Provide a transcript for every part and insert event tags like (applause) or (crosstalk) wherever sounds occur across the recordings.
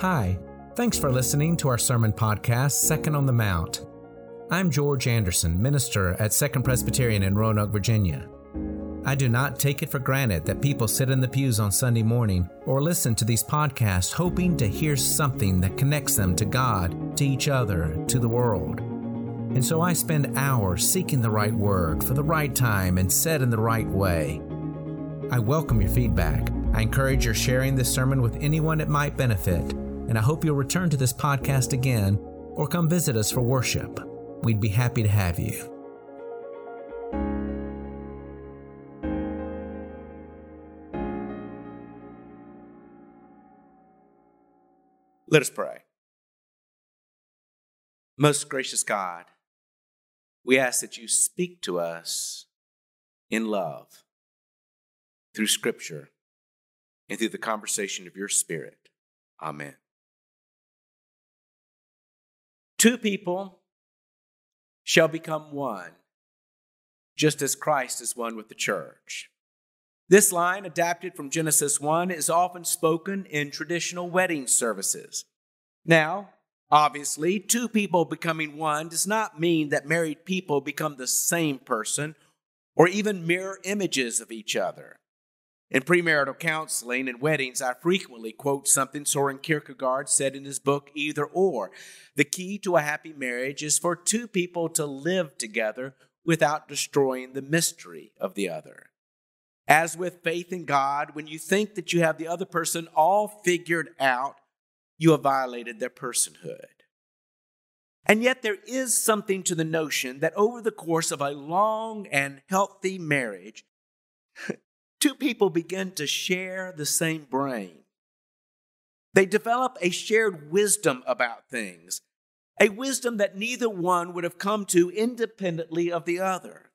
Hi, thanks for listening to our sermon podcast, Second on the Mount. I'm George Anderson, minister at Second Presbyterian in Roanoke, Virginia. I do not take it for granted that people sit in the pews on Sunday morning or listen to these podcasts hoping to hear something that connects them to God, to each other, to the world. And so I spend hours seeking the right word for the right time and said in the right way. I welcome your feedback. I encourage your sharing this sermon with anyone it might benefit, and I hope you'll return to this podcast again or come visit us for worship. We'd be happy to have you. Let us pray. Most gracious God, we ask that you speak to us in love through Scripture and through the conversation of your Spirit. Amen. Two people shall become one, just as Christ is one with the church. This line, adapted from Genesis 1, is often spoken in traditional wedding services. Now, obviously, two people becoming one does not mean that married people become the same person or even mirror images of each other. In premarital counseling and weddings, I frequently quote something Soren Kierkegaard said in his book, Either or. The key to a happy marriage is for two people to live together without destroying the mystery of the other. As with faith in God, when you think that you have the other person all figured out, you have violated their personhood. And yet, there is something to the notion that over the course of a long and healthy marriage, (laughs) two people begin to share the same brain. They develop a shared wisdom about things, a wisdom that neither one would have come to independently of the other.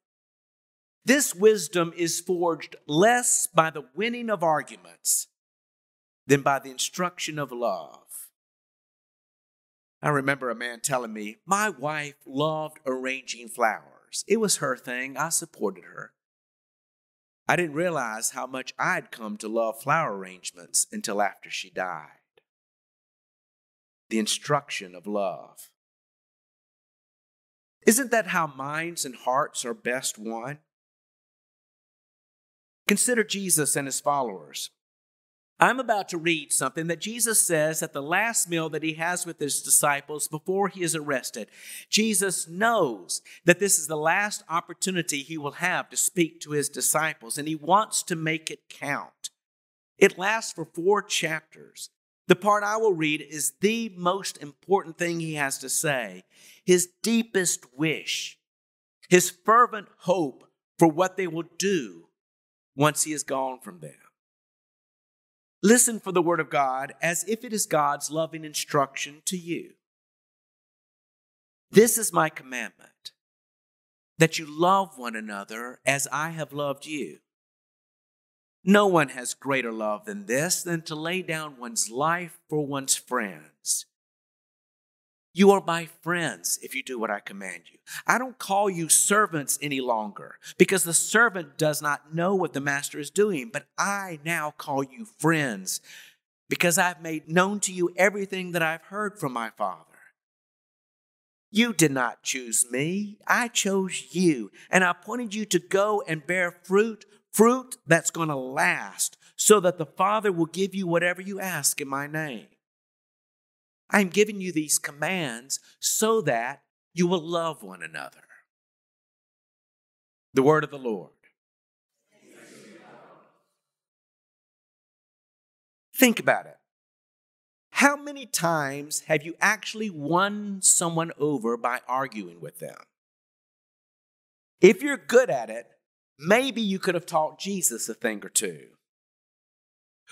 This wisdom is forged less by the winning of arguments than by the instruction of love. I remember a man telling me, My wife loved arranging flowers. It was her thing. I supported her. I didn't realize how much I'd come to love flower arrangements until after she died. The instruction of love. Isn't that how minds and hearts are best won? Consider Jesus and his followers. I'm about to read something that Jesus says at the last meal that he has with his disciples before he is arrested. Jesus knows that this is the last opportunity he will have to speak to his disciples, and he wants to make it count. It lasts for four chapters. The part I will read is the most important thing he has to say, his deepest wish, his fervent hope for what they will do once he is gone from them. Listen for the word of God as if it is God's loving instruction to you. This is my commandment that you love one another as I have loved you. No one has greater love than this, than to lay down one's life for one's friends. You are my friends if you do what I command you. I don't call you servants any longer because the servant does not know what the master is doing, but I now call you friends because I've made known to you everything that I've heard from my Father. You did not choose me, I chose you, and I appointed you to go and bear fruit, fruit that's going to last, so that the Father will give you whatever you ask in my name. I'm giving you these commands so that you will love one another. The word of the Lord. Think about it. How many times have you actually won someone over by arguing with them? If you're good at it, maybe you could have taught Jesus a thing or two.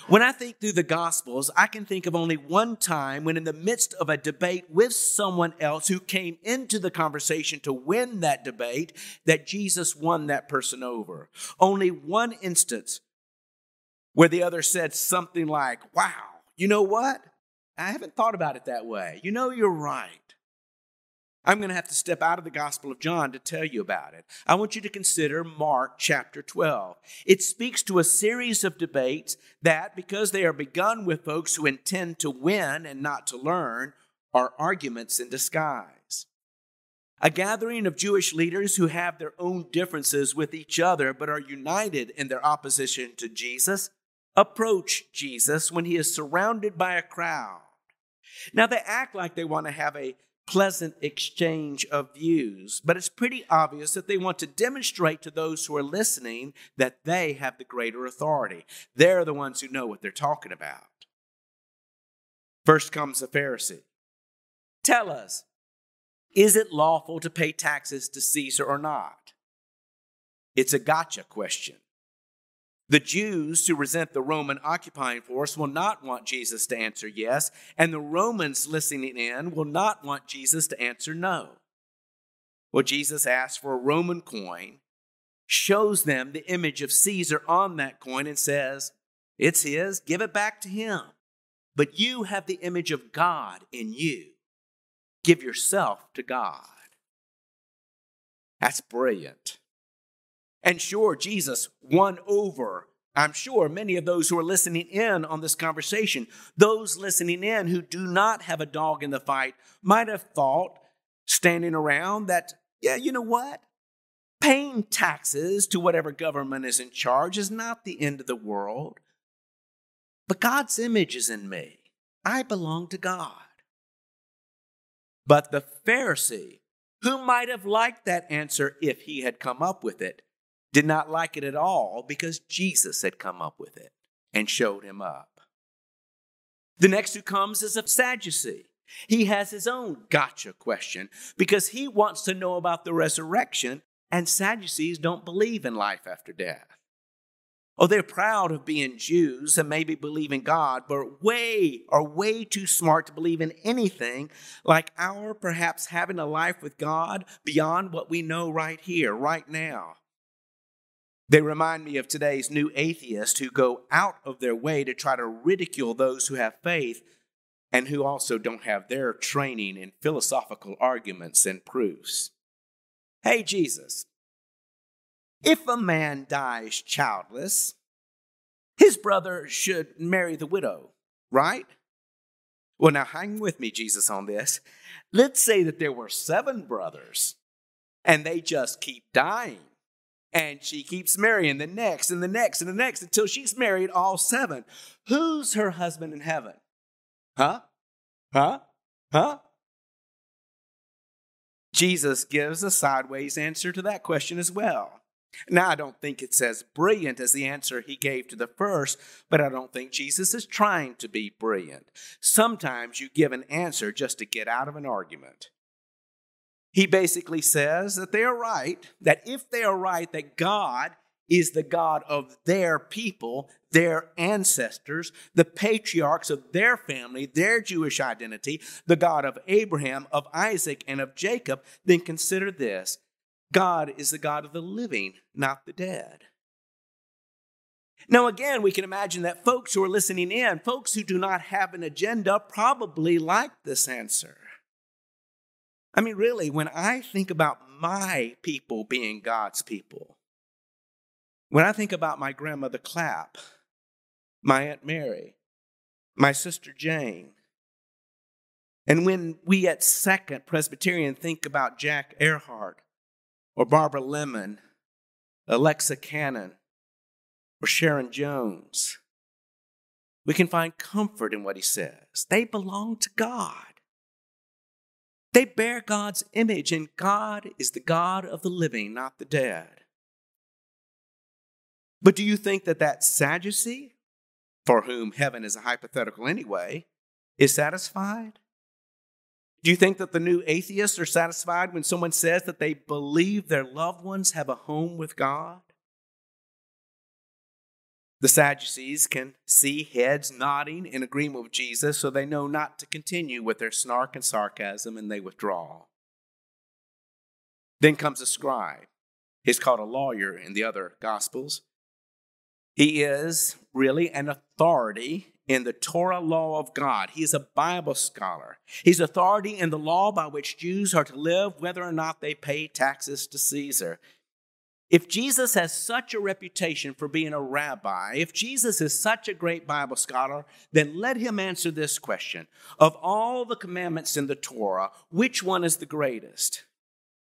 When I think through the Gospels, I can think of only one time when, in the midst of a debate with someone else who came into the conversation to win that debate, that Jesus won that person over. Only one instance where the other said something like, Wow, you know what? I haven't thought about it that way. You know, you're right. I'm going to have to step out of the Gospel of John to tell you about it. I want you to consider Mark chapter 12. It speaks to a series of debates that, because they are begun with folks who intend to win and not to learn, are arguments in disguise. A gathering of Jewish leaders who have their own differences with each other but are united in their opposition to Jesus approach Jesus when he is surrounded by a crowd. Now, they act like they want to have a pleasant exchange of views, but it's pretty obvious that they want to demonstrate to those who are listening that they have the greater authority. They're the ones who know what they're talking about. First comes the Pharisee. Tell us, is it lawful to pay taxes to Caesar or not? It's a gotcha question. The Jews who resent the Roman occupying force will not want Jesus to answer yes, and the Romans listening in will not want Jesus to answer no. Well, Jesus asks for a Roman coin, shows them the image of Caesar on that coin, and says, It's his, give it back to him. But you have the image of God in you. Give yourself to God. That's brilliant. And sure, Jesus won over, I'm sure, many of those who are listening in on this conversation. Those listening in who do not have a dog in the fight might have thought, standing around, that, yeah, you know what? Paying taxes to whatever government is in charge is not the end of the world. But God's image is in me. I belong to God. But the Pharisee, who might have liked that answer if he had come up with it, did not like it at all because Jesus had come up with it and showed him up. The next who comes is a Sadducee. He has his own gotcha question because he wants to know about the resurrection, and Sadducees don't believe in life after death. Oh, they're proud of being Jews and maybe believe in God, but way are way too smart to believe in anything like our perhaps having a life with God beyond what we know right here, right now. They remind me of today's new atheists who go out of their way to try to ridicule those who have faith and who also don't have their training in philosophical arguments and proofs. Hey, Jesus, if a man dies childless, his brother should marry the widow, right? Well, now hang with me, Jesus, on this. Let's say that there were seven brothers and they just keep dying. And she keeps marrying the next and the next and the next until she's married all seven. Who's her husband in heaven? Huh? Huh? Huh? Jesus gives a sideways answer to that question as well. Now, I don't think it's as brilliant as the answer he gave to the first, but I don't think Jesus is trying to be brilliant. Sometimes you give an answer just to get out of an argument. He basically says that they are right, that if they are right, that God is the God of their people, their ancestors, the patriarchs of their family, their Jewish identity, the God of Abraham, of Isaac, and of Jacob, then consider this God is the God of the living, not the dead. Now, again, we can imagine that folks who are listening in, folks who do not have an agenda, probably like this answer. I mean, really, when I think about my people being God's people, when I think about my grandmother Clapp, my Aunt Mary, my sister Jane, and when we at Second Presbyterian think about Jack Earhart, or Barbara Lemon, Alexa Cannon, or Sharon Jones. We can find comfort in what he says. They belong to God. They bear God's image, and God is the God of the living, not the dead. But do you think that that Sadducee, for whom heaven is a hypothetical anyway, is satisfied? Do you think that the new atheists are satisfied when someone says that they believe their loved ones have a home with God? The Sadducees can see heads nodding in agreement with Jesus, so they know not to continue with their snark and sarcasm and they withdraw. Then comes a scribe. He's called a lawyer in the other Gospels. He is really an authority in the Torah law of God. He is a Bible scholar. He's authority in the law by which Jews are to live, whether or not they pay taxes to Caesar. If Jesus has such a reputation for being a rabbi, if Jesus is such a great Bible scholar, then let him answer this question Of all the commandments in the Torah, which one is the greatest?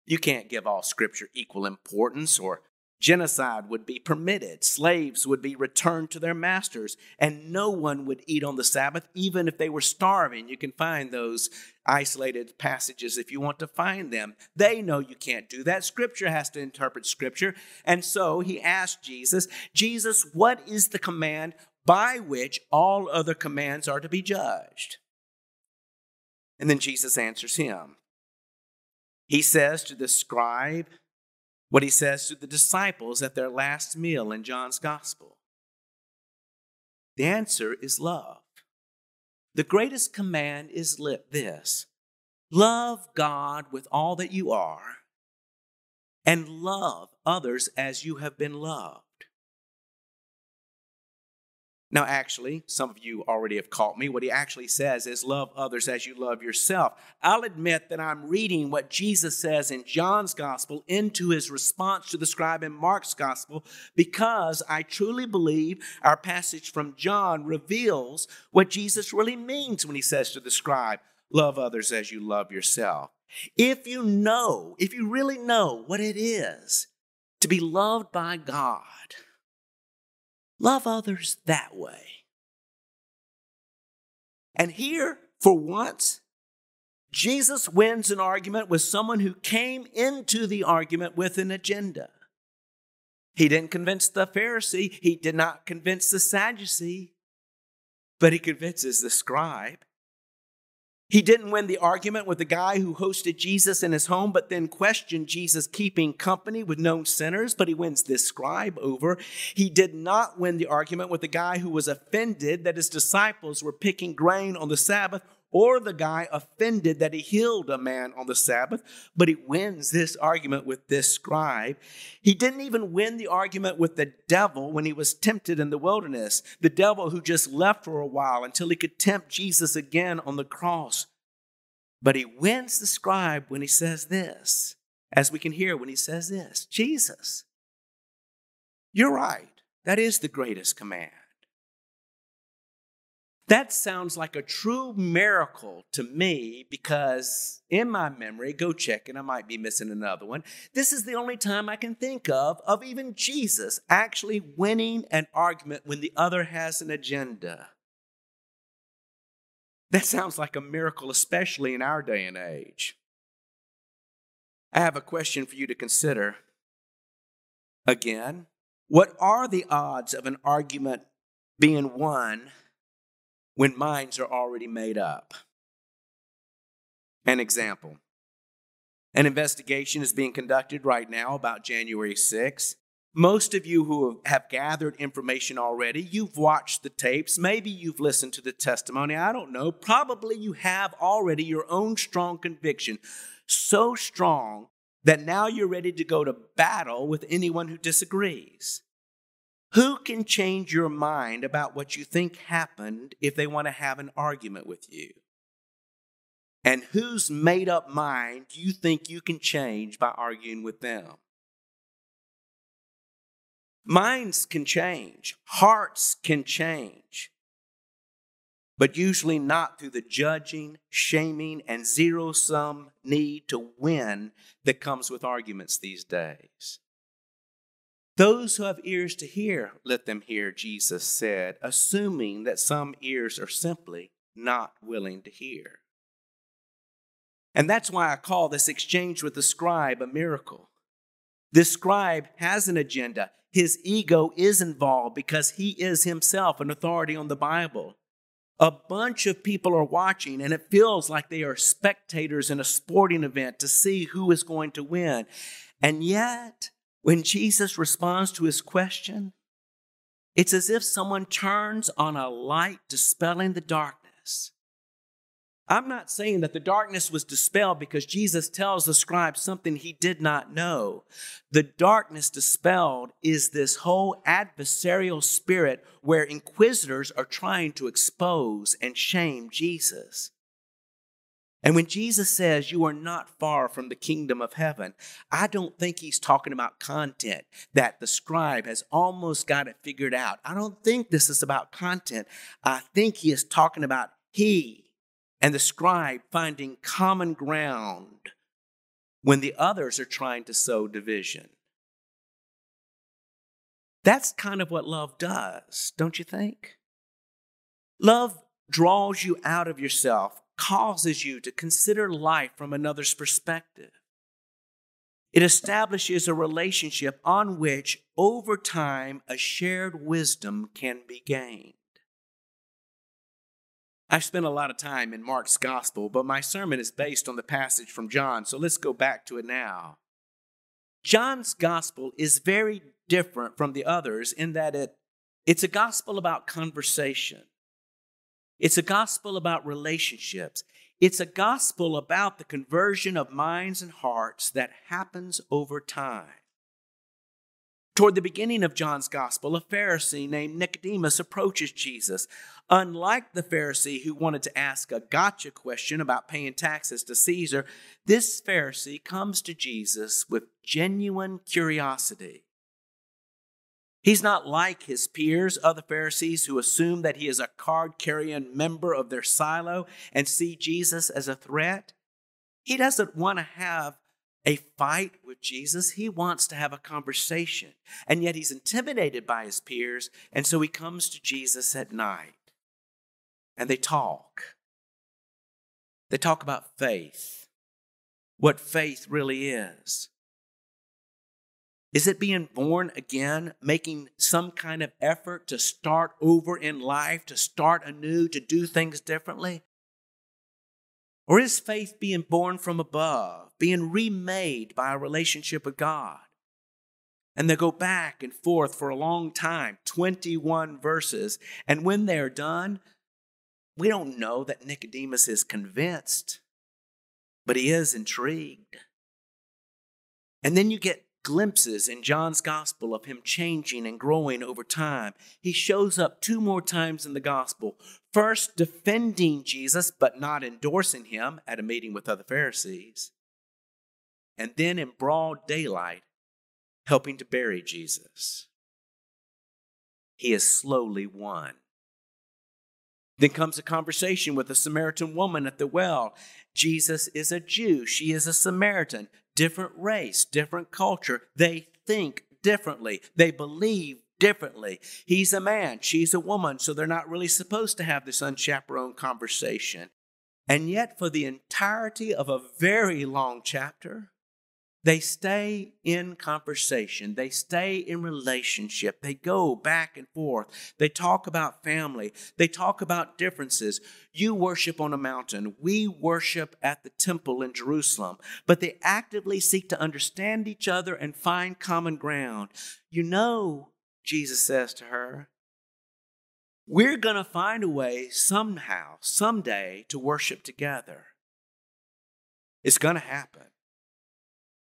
You can't give all scripture equal importance or Genocide would be permitted, slaves would be returned to their masters, and no one would eat on the Sabbath, even if they were starving. You can find those isolated passages if you want to find them. They know you can't do that. Scripture has to interpret Scripture. And so he asked Jesus, Jesus, what is the command by which all other commands are to be judged? And then Jesus answers him. He says to the scribe, what he says to the disciples at their last meal in John's gospel? The answer is love. The greatest command is this love God with all that you are and love others as you have been loved. Now, actually, some of you already have caught me. What he actually says is, Love others as you love yourself. I'll admit that I'm reading what Jesus says in John's gospel into his response to the scribe in Mark's gospel because I truly believe our passage from John reveals what Jesus really means when he says to the scribe, Love others as you love yourself. If you know, if you really know what it is to be loved by God, Love others that way. And here, for once, Jesus wins an argument with someone who came into the argument with an agenda. He didn't convince the Pharisee, he did not convince the Sadducee, but he convinces the scribe. He didn't win the argument with the guy who hosted Jesus in his home, but then questioned Jesus keeping company with known sinners, but he wins this scribe over. He did not win the argument with the guy who was offended that his disciples were picking grain on the Sabbath, or the guy offended that he healed a man on the Sabbath, but he wins this argument with this scribe. He didn't even win the argument with the devil when he was tempted in the wilderness, the devil who just left for a while until he could tempt Jesus again on the cross. But he wins the scribe when he says this, as we can hear when he says this Jesus, you're right. That is the greatest command. That sounds like a true miracle to me because, in my memory, go check and I might be missing another one. This is the only time I can think of of even Jesus actually winning an argument when the other has an agenda. That sounds like a miracle, especially in our day and age. I have a question for you to consider. Again, what are the odds of an argument being won? When minds are already made up. An example an investigation is being conducted right now about January 6th. Most of you who have gathered information already, you've watched the tapes, maybe you've listened to the testimony, I don't know. Probably you have already your own strong conviction, so strong that now you're ready to go to battle with anyone who disagrees. Who can change your mind about what you think happened if they want to have an argument with you? And whose made up mind do you think you can change by arguing with them? Minds can change, hearts can change, but usually not through the judging, shaming, and zero sum need to win that comes with arguments these days. Those who have ears to hear, let them hear, Jesus said, assuming that some ears are simply not willing to hear. And that's why I call this exchange with the scribe a miracle. This scribe has an agenda. His ego is involved because he is himself an authority on the Bible. A bunch of people are watching, and it feels like they are spectators in a sporting event to see who is going to win. And yet, when Jesus responds to his question, it's as if someone turns on a light dispelling the darkness. I'm not saying that the darkness was dispelled because Jesus tells the scribe something he did not know. The darkness dispelled is this whole adversarial spirit where inquisitors are trying to expose and shame Jesus. And when Jesus says, You are not far from the kingdom of heaven, I don't think he's talking about content that the scribe has almost got it figured out. I don't think this is about content. I think he is talking about he and the scribe finding common ground when the others are trying to sow division. That's kind of what love does, don't you think? Love draws you out of yourself causes you to consider life from another's perspective. It establishes a relationship on which, over time, a shared wisdom can be gained. I've spent a lot of time in Mark's gospel, but my sermon is based on the passage from John, so let's go back to it now. John's gospel is very different from the others in that it, it's a gospel about conversation. It's a gospel about relationships. It's a gospel about the conversion of minds and hearts that happens over time. Toward the beginning of John's gospel, a Pharisee named Nicodemus approaches Jesus. Unlike the Pharisee who wanted to ask a gotcha question about paying taxes to Caesar, this Pharisee comes to Jesus with genuine curiosity. He's not like his peers, other Pharisees, who assume that he is a card carrying member of their silo and see Jesus as a threat. He doesn't want to have a fight with Jesus. He wants to have a conversation. And yet he's intimidated by his peers. And so he comes to Jesus at night and they talk. They talk about faith, what faith really is. Is it being born again, making some kind of effort to start over in life, to start anew, to do things differently? Or is faith being born from above, being remade by a relationship with God? And they go back and forth for a long time 21 verses. And when they're done, we don't know that Nicodemus is convinced, but he is intrigued. And then you get glimpses in John's gospel of him changing and growing over time. He shows up two more times in the gospel. First, defending Jesus, but not endorsing him at a meeting with other Pharisees. And then in broad daylight, helping to bury Jesus. He is slowly won. Then comes a conversation with a Samaritan woman at the well. Jesus is a Jew. She is a Samaritan different race, different culture. They think differently, they believe differently. He's a man, she's a woman, so they're not really supposed to have this unchaperoned conversation. And yet, for the entirety of a very long chapter, they stay in conversation. They stay in relationship. They go back and forth. They talk about family. They talk about differences. You worship on a mountain. We worship at the temple in Jerusalem. But they actively seek to understand each other and find common ground. You know, Jesus says to her, we're going to find a way somehow, someday, to worship together. It's going to happen.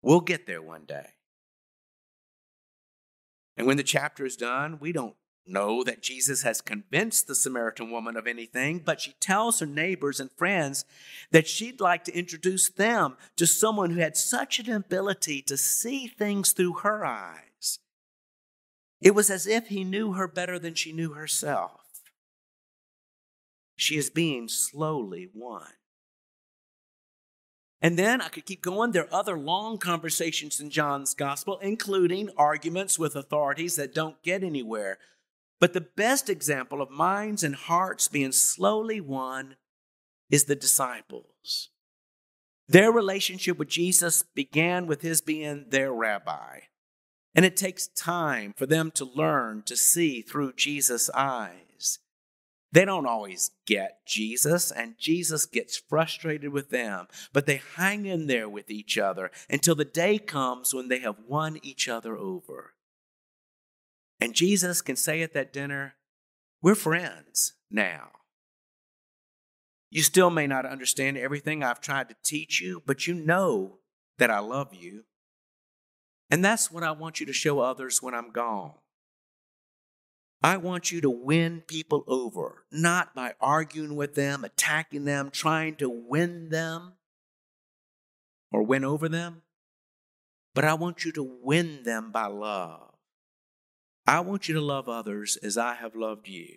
We'll get there one day. And when the chapter is done, we don't know that Jesus has convinced the Samaritan woman of anything, but she tells her neighbors and friends that she'd like to introduce them to someone who had such an ability to see things through her eyes. It was as if he knew her better than she knew herself. She is being slowly won. And then I could keep going. There are other long conversations in John's gospel, including arguments with authorities that don't get anywhere. But the best example of minds and hearts being slowly won is the disciples. Their relationship with Jesus began with his being their rabbi. And it takes time for them to learn to see through Jesus' eyes. They don't always get Jesus, and Jesus gets frustrated with them, but they hang in there with each other until the day comes when they have won each other over. And Jesus can say at that dinner, We're friends now. You still may not understand everything I've tried to teach you, but you know that I love you. And that's what I want you to show others when I'm gone. I want you to win people over, not by arguing with them, attacking them, trying to win them or win over them, but I want you to win them by love. I want you to love others as I have loved you.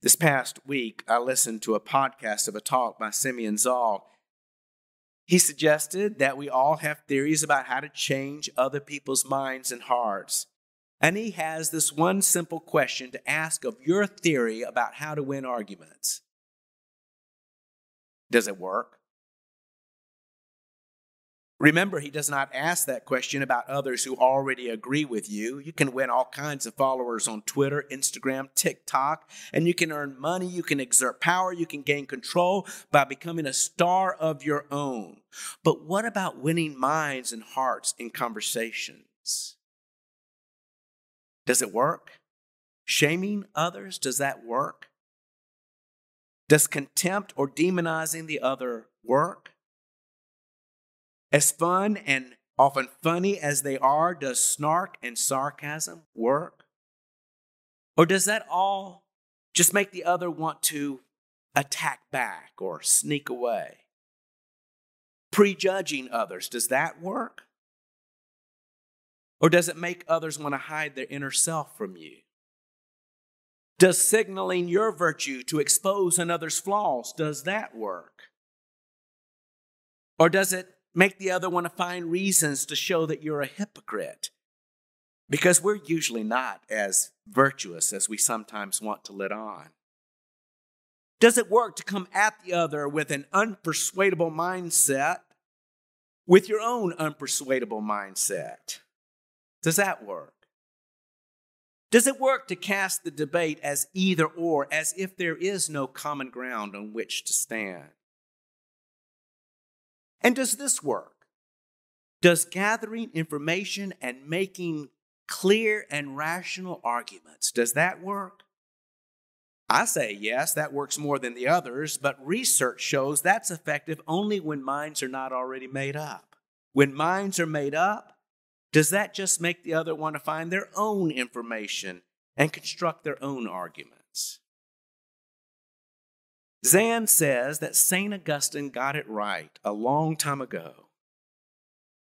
This past week, I listened to a podcast of a talk by Simeon Zahl. He suggested that we all have theories about how to change other people's minds and hearts. And he has this one simple question to ask of your theory about how to win arguments Does it work? Remember, he does not ask that question about others who already agree with you. You can win all kinds of followers on Twitter, Instagram, TikTok, and you can earn money, you can exert power, you can gain control by becoming a star of your own. But what about winning minds and hearts in conversations? Does it work? Shaming others, does that work? Does contempt or demonizing the other work? As fun and often funny as they are, does snark and sarcasm work? Or does that all just make the other want to attack back or sneak away? Prejudging others, does that work? Or does it make others want to hide their inner self from you? Does signaling your virtue to expose another's flaws, does that work? Or does it make the other want to find reasons to show that you're a hypocrite? Because we're usually not as virtuous as we sometimes want to let on. Does it work to come at the other with an unpersuadable mindset, with your own unpersuadable mindset? Does that work? Does it work to cast the debate as either or, as if there is no common ground on which to stand? And does this work? Does gathering information and making clear and rational arguments, does that work? I say yes, that works more than the others, but research shows that's effective only when minds are not already made up. When minds are made up, does that just make the other want to find their own information and construct their own arguments? Zahl says that St. Augustine got it right a long time ago.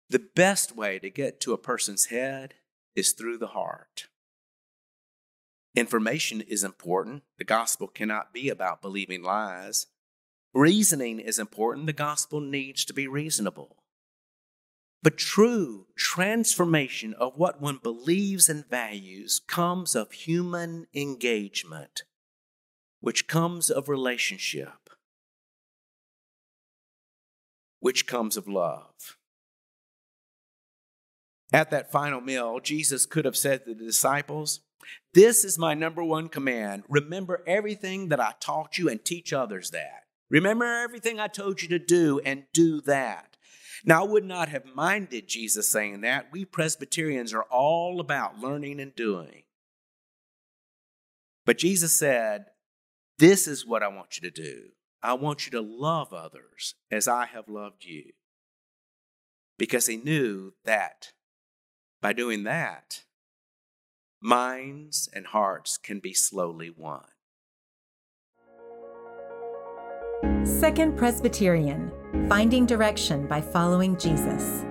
The best way to get to a person's head is through the heart. Information is important. The gospel cannot be about believing lies. Reasoning is important. The gospel needs to be reasonable. But true transformation of what one believes and values comes of human engagement, which comes of relationship, which comes of love. At that final meal, Jesus could have said to the disciples, This is my number one command. Remember everything that I taught you and teach others that. Remember everything I told you to do and do that. Now, I would not have minded Jesus saying that. We Presbyterians are all about learning and doing. But Jesus said, This is what I want you to do. I want you to love others as I have loved you. Because he knew that by doing that, minds and hearts can be slowly won. Second Presbyterian Finding Direction by Following Jesus.